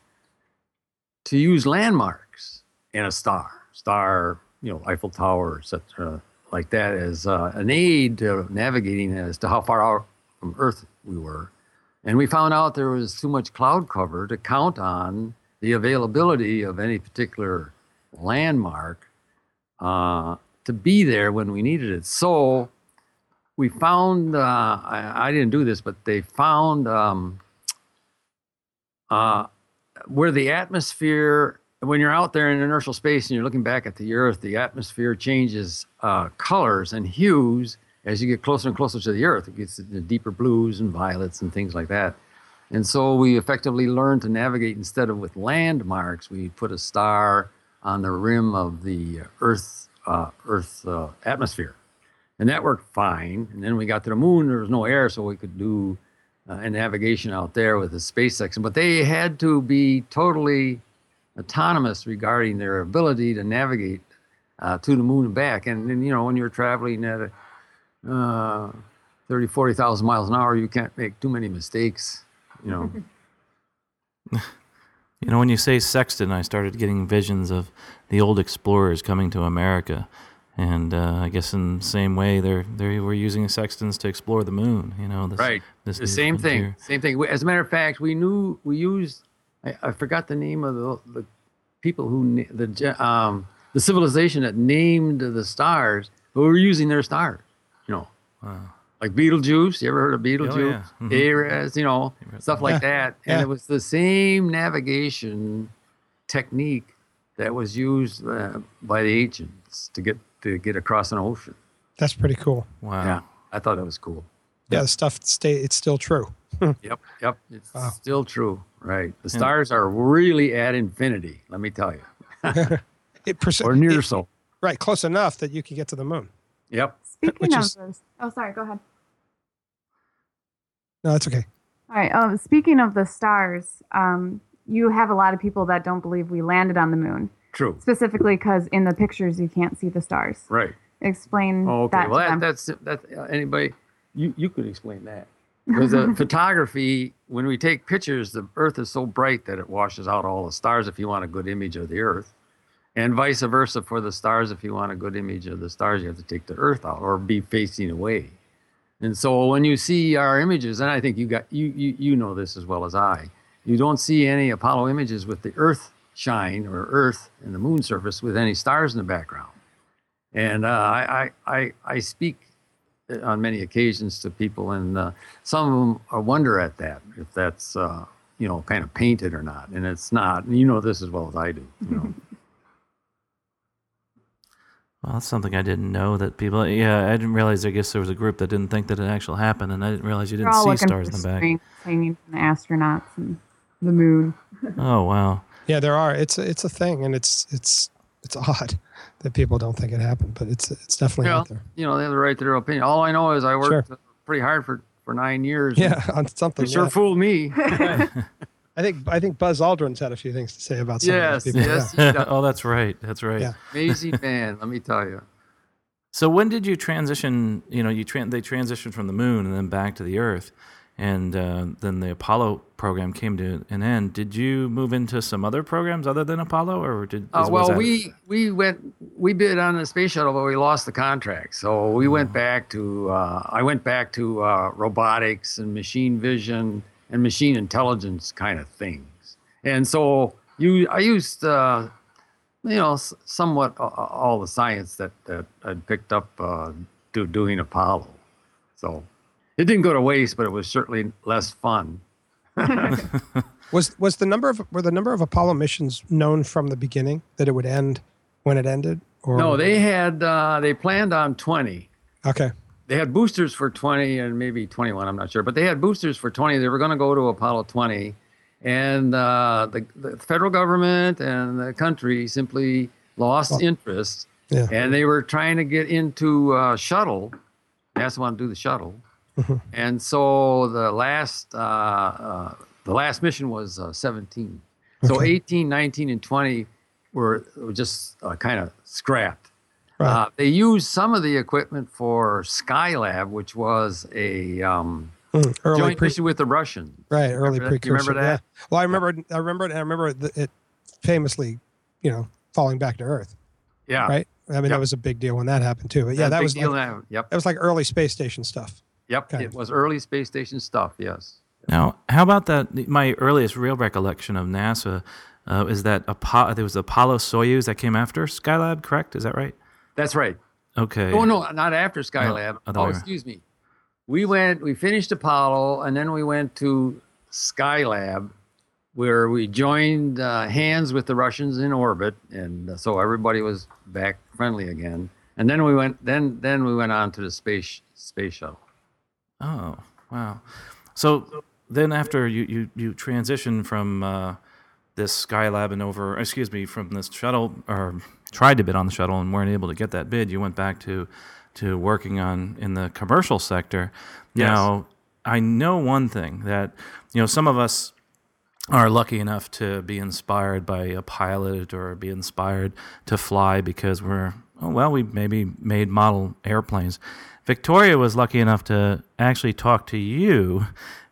to use landmarks and a star, star, you know, Eiffel Tower, etc., like that, as uh, an aid to navigating as to how far out from Earth we were. And we found out there was too much cloud cover to count on the availability of any particular landmark uh, to be there when we needed it. So we found, uh, I, I didn't do this, but they found um, uh, where the atmosphere, when you're out there in inertial space and you're looking back at the Earth, the atmosphere changes uh, colors and hues as you get closer and closer to the Earth. It gets into deeper blues and violets and things like that. And so we effectively learned to navigate instead of with landmarks, we put a star on the rim of the Earth uh, Earth uh, atmosphere, and that worked fine. And then we got to the moon. There was no air, so we could do uh, and navigation out there with the space sextant, but they had to be totally autonomous regarding their ability to navigate uh, to the moon and back. And, and you know, when you're traveling at a, uh, 30, 40,000 miles an hour, you can't make too many mistakes, you know. <laughs> You know, when you say sextant, I started getting visions of the old explorers coming to America, and uh, I guess in the same way, they're they were using sextants to explore the moon. You know, this, right. This the new same thing. frontier. Same thing. As a matter of fact, we knew we used. I, I forgot the name of the, the people who the um, the civilization that named the stars, but we were using their stars. You know, like Betelgeuse. You ever heard of Betelgeuse? yeah. Mhm. Ares, you know, stuff like that. And it was the same navigation technique that was used uh, by the ancients to get to get across an ocean. That's pretty cool. Wow. Yeah, I thought that was cool. Yeah, the stuff stay. It's still true. <laughs> Yep, yep. It's Wow. still true. Right. The stars are really at infinity, let me tell you. <laughs> It perce- <laughs> Or near it- so. right, close enough that you can get to the moon. Yep. Speaking of is- those, oh, sorry, go ahead. No, that's okay. All right. Oh, speaking of the stars, um, you have a lot of people that don't believe we landed on the moon, True. specifically because in the pictures you can't see the stars. Right. Explain Oh, okay. that well, to that, them. that's that. Uh, anybody, you you could explain that. Because the <laughs> photography, when we take pictures, the Earth is so bright that it washes out all the stars. If you want a good image of the Earth, and vice versa for the stars, if you want a good image of the stars, you have to take the Earth out or be facing away. And so when you see our images, and I think you got you you you know this as well as I, you don't see any Apollo images with the Earth shine or Earth and the Moon surface with any stars in the background. And uh, I, I, I, speak on many occasions to people, and uh, some of them uh, wonder at that if that's uh, you know kind of painted or not, and it's not. And you know this as well as I do. You know. <laughs> Well, that's something I didn't know that people. Yeah, I didn't realize. I guess there was a group that didn't think that it actually happened, and I didn't realize you They're didn't all see looking stars for in the back. strength hanging from the astronauts and the moon. Oh wow. Yeah, there are. It's a, it's a thing, and it's it's it's odd <laughs> that people don't think it happened, but it's it's definitely out there. you know they have the right to their opinion. All I know is I worked Sure. pretty hard for for nine years. Yeah, <laughs> on something. It sure yeah. fooled me. <laughs> I think I think Buzz Aldrin's had a few things to say about some yes, of these people. yes, yeah. <laughs> oh, that's right. That's right. Yeah. amazing <laughs> man. Let me tell you. So when did you transition? You know, you tran they transitioned from the moon and then back to the Earth, and uh, then the Apollo program came to an end. Did you move into some other programs other than Apollo, or did? Uh, is- was well, that- we we went we bid on the space shuttle, but we lost the contract. So we went back to uh, I went back to uh, robotics and machine vision and machine intelligence kind of things. And so you I used uh, you know somewhat a- a- all the science that that I'd picked up uh, do, doing Apollo. So it didn't go to waste, but it was certainly less fun. <laughs> Was was the number of were the number of Apollo missions known from the beginning that it would end when it ended? Or No, they had uh, they planned on twenty. okay. They had boosters for 20 and maybe 21 i'm not sure but they had boosters for 20 they were going to go to apollo 20 and uh, the, the federal government and the country simply lost interest. yeah. and they were trying to get into uh, shuttle. Nasa wanted to do the shuttle. Mm-hmm. and so the last uh, uh, the last mission was uh, 17 so 18 19 and 20 were, were just uh, kind of scrapped Right. uh, they used some of the equipment for Skylab, which was a um, Mm, early joint pre- mission with the Russians. right early remember you precursor. remember that? Yeah. Well, I remember I remember it. I remember it famously, you know, falling back to Earth. Yeah, Right. I mean, Yep. that was a big deal when that happened too. But yeah, a that big was deal like, now. Yep, that was like early space station stuff. yep. Okay. It was early space station stuff. Yes. Now, how about that? My earliest real recollection of NASA uh, is that Apo- there was Apollo Soyuz that came after Skylab. Correct? Is that right? That's right. Okay. Oh no, not after Skylab. other oh, excuse me. We went. We finished Apollo, and then we went to Skylab, where we joined uh, hands with the Russians in orbit, and uh, so everybody was back friendly again. And then we went. Then then we went on to the space space shuttle. Oh, wow. So then after you, you, you transition from uh, this Skylab and over, excuse me, from this shuttle, or tried to bid on the shuttle and weren't able to get that bid, you went back to, to working on in the commercial sector. Yes. Now, I know one thing that you know some of us are lucky enough to be inspired by a pilot or be inspired to fly because we're oh, well we maybe made model airplanes. Victoria was lucky enough to actually talk to you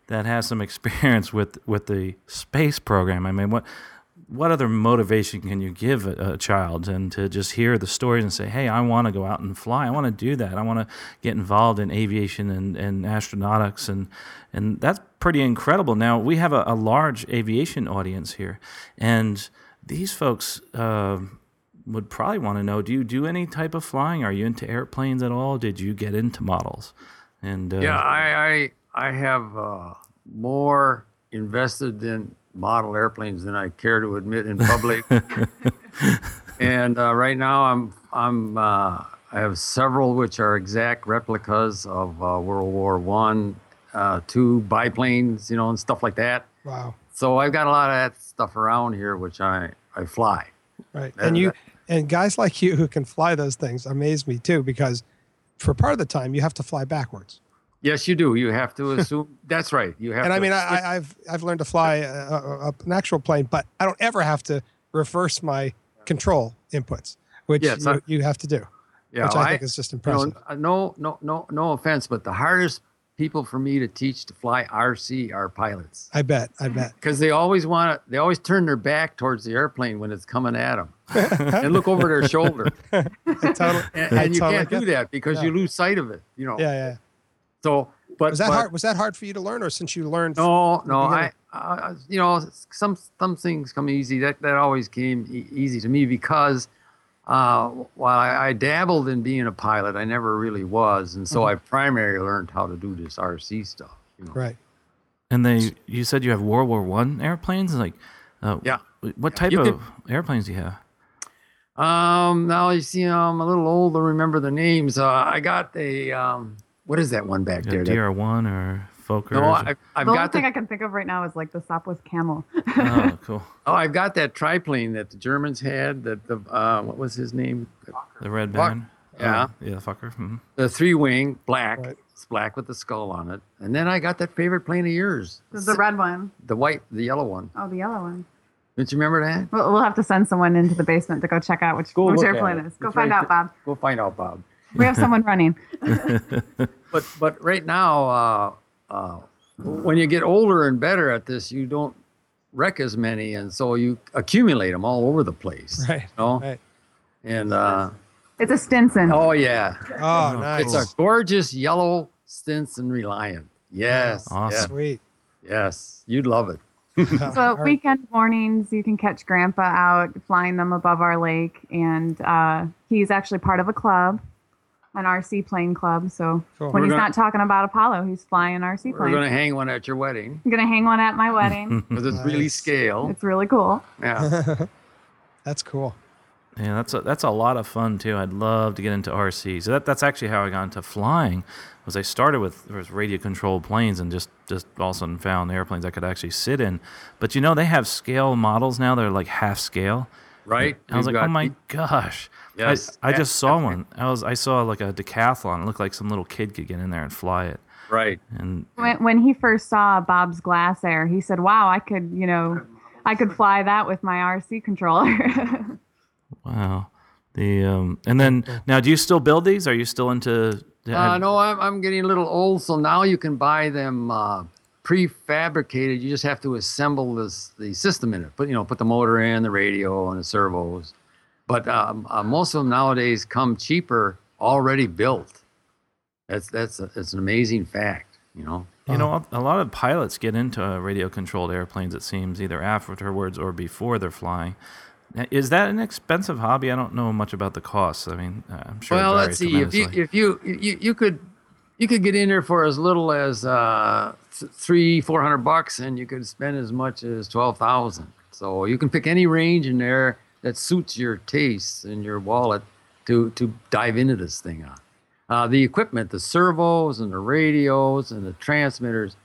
that has some experience with with the space program. I mean, what what other motivation can you give a, a, child and to just hear the stories and say, hey, I want to go out and fly. I want to do that. I want to get involved in aviation and, and astronautics. And, and that's pretty incredible. Now, we have a, a large aviation audience here. And these folks uh, would probably want to know do you do any type of flying? Are you into airplanes at all? Did you get into models? And uh, Yeah, I, I, I have uh, more invested in model airplanes than I care to admit in public. <laughs> and uh, right now, I'm I'm uh, I have several which are exact replicas of uh, World War One, uh, two biplanes, you know, and stuff like that. Wow. So I've got a lot of that stuff around here, which I I fly. Right, and you and guys like you who can fly those things amaze me too, because for part of the time you have to fly backwards. Yes, you do. You have to <laughs> assume that's right. You have. And I mean, I, I've I've learned to fly a, a, an actual plane, but I don't ever have to reverse my control inputs, which Yes, you, I- you have to do, yeah, which I, think is just you impressive. know, uh, no, no, no, no offense, but the hardest people for me to teach to fly RC are pilots I bet. I bet. <laughs> because they always want to. They always turn their back towards the airplane when it's coming at them <laughs> and look over their shoulder, totally, and, and you totally can't do get that because you lose sight of it. You know. Yeah, yeah. So, but Was that but- hard? Was that hard for you to learn, or since you learned? No, no. I, I, you know, some some things come easy. That that always came e- easy to me because uh, while I, I dabbled in being a pilot, I never really was, and so I primarily learned how to do this RC stuff. You know. Right. and they you said you have World War One airplanes. Like, uh, Yeah. What type You of airplanes do you have? Um. Now you see, I'm a little old to remember the names. Uh, I got a um. What is that one back there? That- DR one or Fokker? no, I, I've the only thing the, I can think of right now is like the Sopwith Camel. oh, <laughs> cool. oh, I've got that triplane that the Germans had. That the uh, what was his name? The Red Fuck. Baron. Yeah. Oh, yeah, Fokker. mhm. the three wing black Right. it's black with the skull on it and then i got that favorite plane of yours the red one. the white the yellow one Oh, the yellow one. don't you remember that We'll, we'll have to send someone into the basement to go check out which, Go which airplane it. it is. Go It's find right out, Bob. go find out bob We have someone running. <laughs> but but right now uh, uh, when you get older and better at this you don't wreck as many and so you accumulate them all over the place Right. you know? Right. and uh, It's a Stinson. oh yeah Oh, nice. it's a gorgeous yellow stinson reliant yes Awesome. Sweet. yes, yes you'd love it <laughs> So weekend mornings, you can catch Grandpa out flying them above our lake, and uh, he's actually part of a club, an RC plane club. So Cool. when We're he's gonna- not talking about Apollo, he's flying an RC we're plane. going to hang one at your wedding I'm gonna hang one at my wedding. <laughs> because it's really scale it's really cool. yeah <laughs> That's cool. Yeah, that's a, that's a lot of fun too. I'd love to get into RC. So that, that's actually how I got into flying. Was I started with was radio controlled planes and just just all of a sudden found airplanes I could actually sit in. But you know they have scale models now. They're like half scale. Right? I was We've like, oh got- my gosh. Yes. I, I just saw <laughs> one. I was I saw like a decathlon. It looked like some little kid could get in there and fly it. right. And When, when he first saw Bob's Glasair, he said, "Wow, I could, you know, I could fly that with my RC controller." <laughs> wow. The um and then now do you still build these? Are you still into Uh, no, I'm, I'm getting a little old, so now you can buy them uh, prefabricated. You just have to assemble this the system in it. Put you know, put the motor in, the radio, and the servos. But um, uh, most of them nowadays come cheaper, already built. That's that's a, it's an amazing fact. You know. You know, a lot of pilots get into radio controlled airplanes, it seems, either afterwards or before they're flying. Is that an expensive hobby? I don't know much about the costs. I mean, uh, I'm sure. well, let's see. If you if you, you you could you could get in there for as little as uh, three four hundred bucks, and you could spend as much as twelve thousand. So you can pick any range in there that suits your tastes and your wallet to to dive into this thing on. Uh, the equipment, the servos and the radios and the transmitters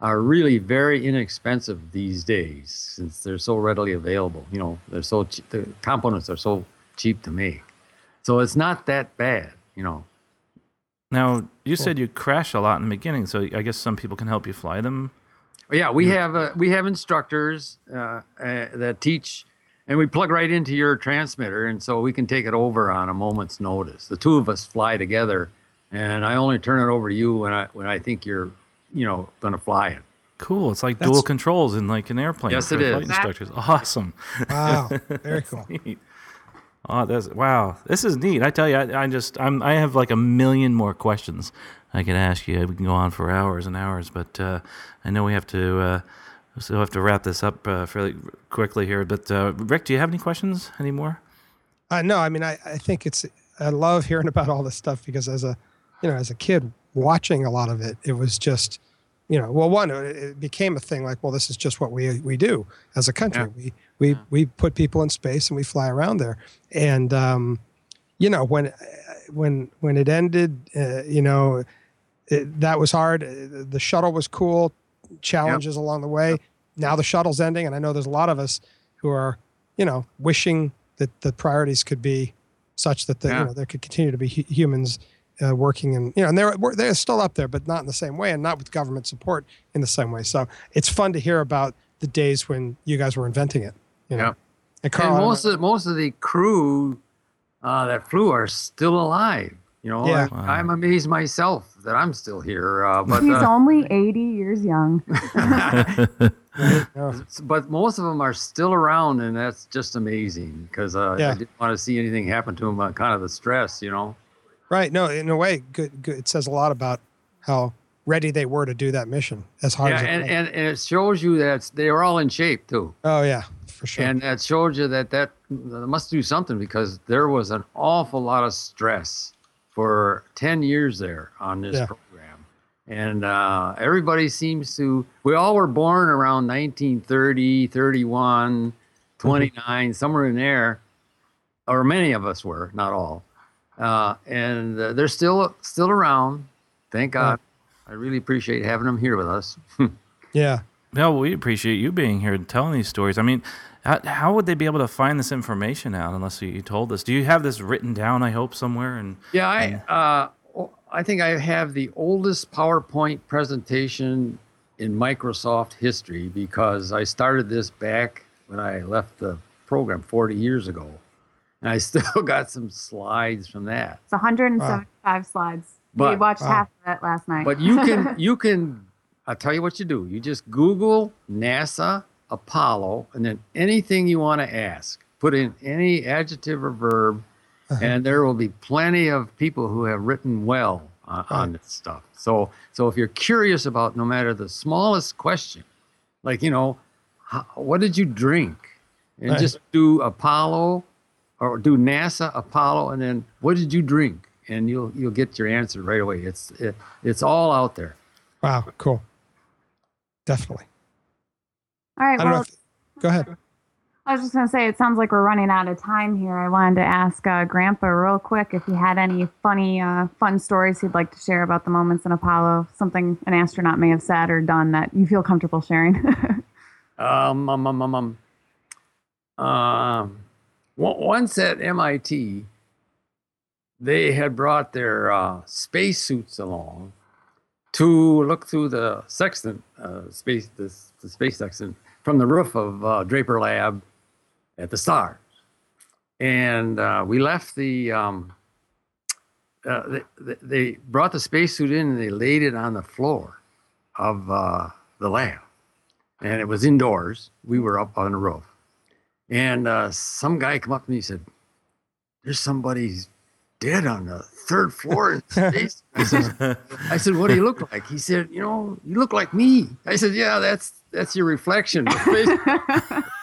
are really very inexpensive these days since they're so readily available. You know, they're so che- the components are so cheap to make. So it's not that bad, you know. Now, you said you crash a lot in the beginning, so I guess some people can help you fly them. Yeah, we have uh, we have instructors uh, uh, that teach, and we plug right into your transmitter, and so we can take it over on a moment's notice. The two of us fly together, and I only turn it over to you when I when I think you're, you know, going to fly it. Cool. It's like That's- dual controls in like an airplane. Yes, for it flight. Instructors. Awesome. Wow, very <laughs> cool. Oh, that's wow. This is neat. I tell you, I, I just I'm I have like a million more questions I could ask you. We can go on for hours and hours, but uh, I know we have to uh, we still have to wrap this up uh, fairly quickly here. But uh, Rick, do you have any questions anymore? Uh, no, I mean, I, I think it's, I love hearing <laughs> about all this stuff because as a, you know, as a kid watching a lot of it, it was just, you know, well, one, it, it became a thing like, well, this is just what we, we do as a country. Yeah. We, we, we put people in space and we fly around there. And, um, you know, when, when, when it ended, uh, you know, it, that was hard. The shuttle was cool, challenges along the way. Now the shuttle's ending, and I know there's a lot of us who are, you know, wishing that the priorities could be such that the, Yeah. you know there could continue to be hu- humans uh, working and you know and they're they're still up there, but not in the same way, and not with government support in the same way. So it's fun to hear about the days when you guys were inventing it. You know, Yeah. and And Carl, I don't most of most of the crew uh, that flew are still alive. You know, Yeah. I, I'm amazed myself that I'm still here. Uh, <laughs> but He's uh, only 80 years young. <laughs> but most of them are still around, and that's just amazing because uh, Yeah. I didn't want to see anything happen to them. Uh, kind of the stress, you know. right. No, in a way, good, good. It says a lot about how ready they were to do that mission as hard Yeah, as it and, was. and, and it shows you that they were all in shape too. oh yeah, for sure. And that shows you that that must do something because there was an awful lot of stress for 10 years there on this Yeah. program. And uh, everybody seems to, we all were born around 1930, 31, 29, somewhere in there, or many of us were, not all. Uh, and uh, they're still still around. Thank God. I really appreciate having them here with us. <laughs> yeah. No, we appreciate you being here and telling these stories. I mean, how, how would they be able to find this information out unless you, you told us? Do you have this written down? I hope somewhere. And Yeah, I uh, o- I think I have the oldest PowerPoint presentation in Microsoft history because I started this back when I left the program 40 years ago, and I <laughs> still got some slides from that. It's 175 slides. we watched Wow. half of that last night. But you can <laughs> you can I'll tell you what you do. You just Google NASA Apollo, and then anything you want to ask, put in any adjective or verb, uh-huh. and there will be plenty of people who have written well on, uh-huh. on this stuff. So, so if you're curious about no matter the smallest question, like you know, how, what did you drink, and Right. just do Apollo, or do NASA Apollo, and then what did you drink, and you'll you'll get your answer right away. It's it, it's all out there. Wow. Cool. Definitely. All right. I don't know. Well, If, go ahead. I was just going to say, it sounds like we're running out of time here. I wanted to ask uh, Grandpa real quick if he had any funny, uh, fun stories he'd like to share about the moments in Apollo, something an astronaut may have said or done that you feel comfortable sharing. <laughs> Um, um, um, um, um, um, on- once at MIT, they had brought their uh, space suits along to look through the sextant, uh, space, the, the space sextant from the roof of uh, Draper Lab at the stars. And uh, we left the, um, uh, they, they- brought the spacesuit in and they laid it on the floor of uh, the lab and it was indoors. We were up on the roof, and uh, some guy come up to me and said, "There's somebody dead on the third floor in space." <laughs> I said, "I said, what do you look like?" He said, "You know, you look like me." I said, "Yeah, that's that's your reflection. The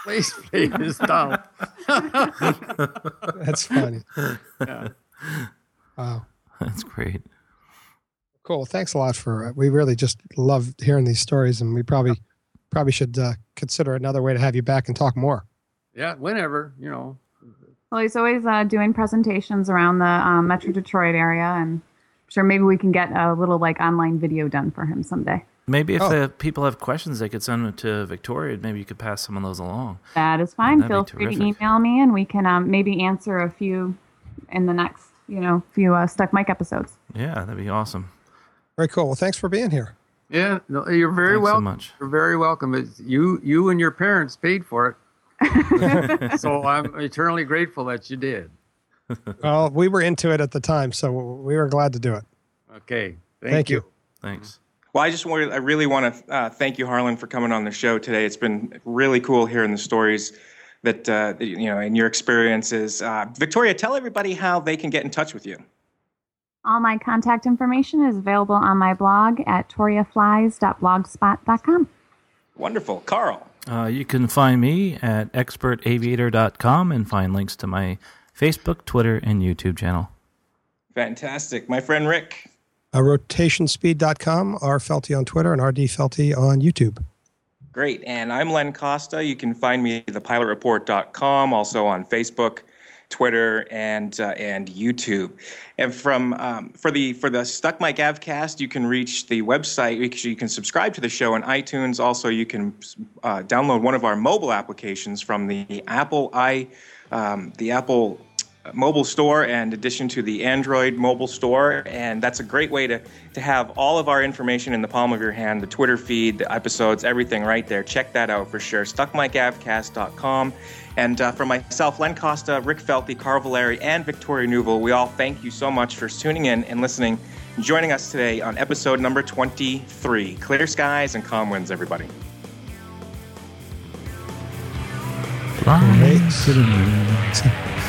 space, space <laughs> plane is down." <laughs> That's funny. Yeah. Wow. that's great. Cool. Thanks a lot for. Uh, we really just love hearing these stories, and we probably probably should uh, consider another way to have you back and talk more. yeah, whenever you know. Well, he's always uh, doing presentations around the um, Metro Detroit area, and I'm sure maybe we can get a little like online video done for him someday. Maybe if Oh. the people have questions, they could send them to Victoria. Maybe you could pass some of those along. That is fine. Feel free to email me, and we can um, maybe answer a few in the next you know few uh, Stuck Mic episodes. Yeah, that'd be awesome. Very cool. Well, thanks for being here. Yeah, no, you're very Thanks so welcome. much. You're very welcome. It's you, you and your parents paid for it, so I'm eternally grateful that you did. <laughs> Well, we were into it at the time, so we were glad to do it. Okay, thank, Thank you. Thanks. Well, I just want I really want to uh, thank you, Harlan, for coming on the show today. It's been really cool hearing the stories that, uh, that, you know and your experiences. Uh, Victoria, tell everybody how they can get in touch with you. All my contact information is available on my blog at toriaflies.blogspot.com. Wonderful, Carl. Uh, you can find me at expertaviator.com and find links to my Facebook, Twitter, and YouTube channel. Fantastic, my friend Rick. Uh, rotationspeed.com, R Felty on Twitter, and RD Felty on YouTube. Great. And I'm Len Costa. You can find me at thepilotreport.com, also on Facebook, Twitter, and uh, and YouTube. And from um, for the for the Stuck Mic Avcast, you can reach the website. You can subscribe to the show on iTunes. Also, you can uh, download one of our mobile applications from the Apple i um, the Apple mobile store and addition to the Android mobile store. And that's a great way to, to have all of our information in the palm of your hand the Twitter feed, the episodes, everything right there. Check that out for sure. StuckMicAvcast.com. And uh, for myself, Len Costa, Rick Felty, Carl Valeri, and Victoria Neuville, we all thank you so much for tuning in and listening joining us today on episode number 23. Clear skies and calm winds, everybody. The moon.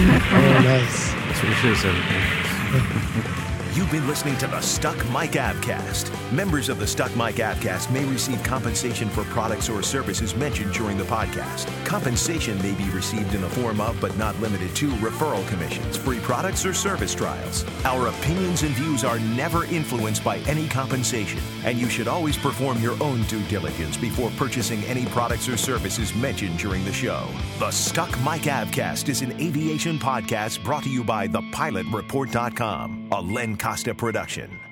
Oh, nice. That's what we should have said. You've been listening to the Stuck Mic Avcast. Members of the Stuck Mic Avcast may receive compensation for products or services mentioned during the podcast. Compensation may be received in the form of, but not limited to, referral commissions, free products, or service trials. Our opinions and views are never influenced by any compensation, and you should always perform your own due diligence before purchasing any products or services mentioned during the show. The Stuck Mic Avcast is an aviation podcast brought to you by thepilotreport.com, a Len Costa production.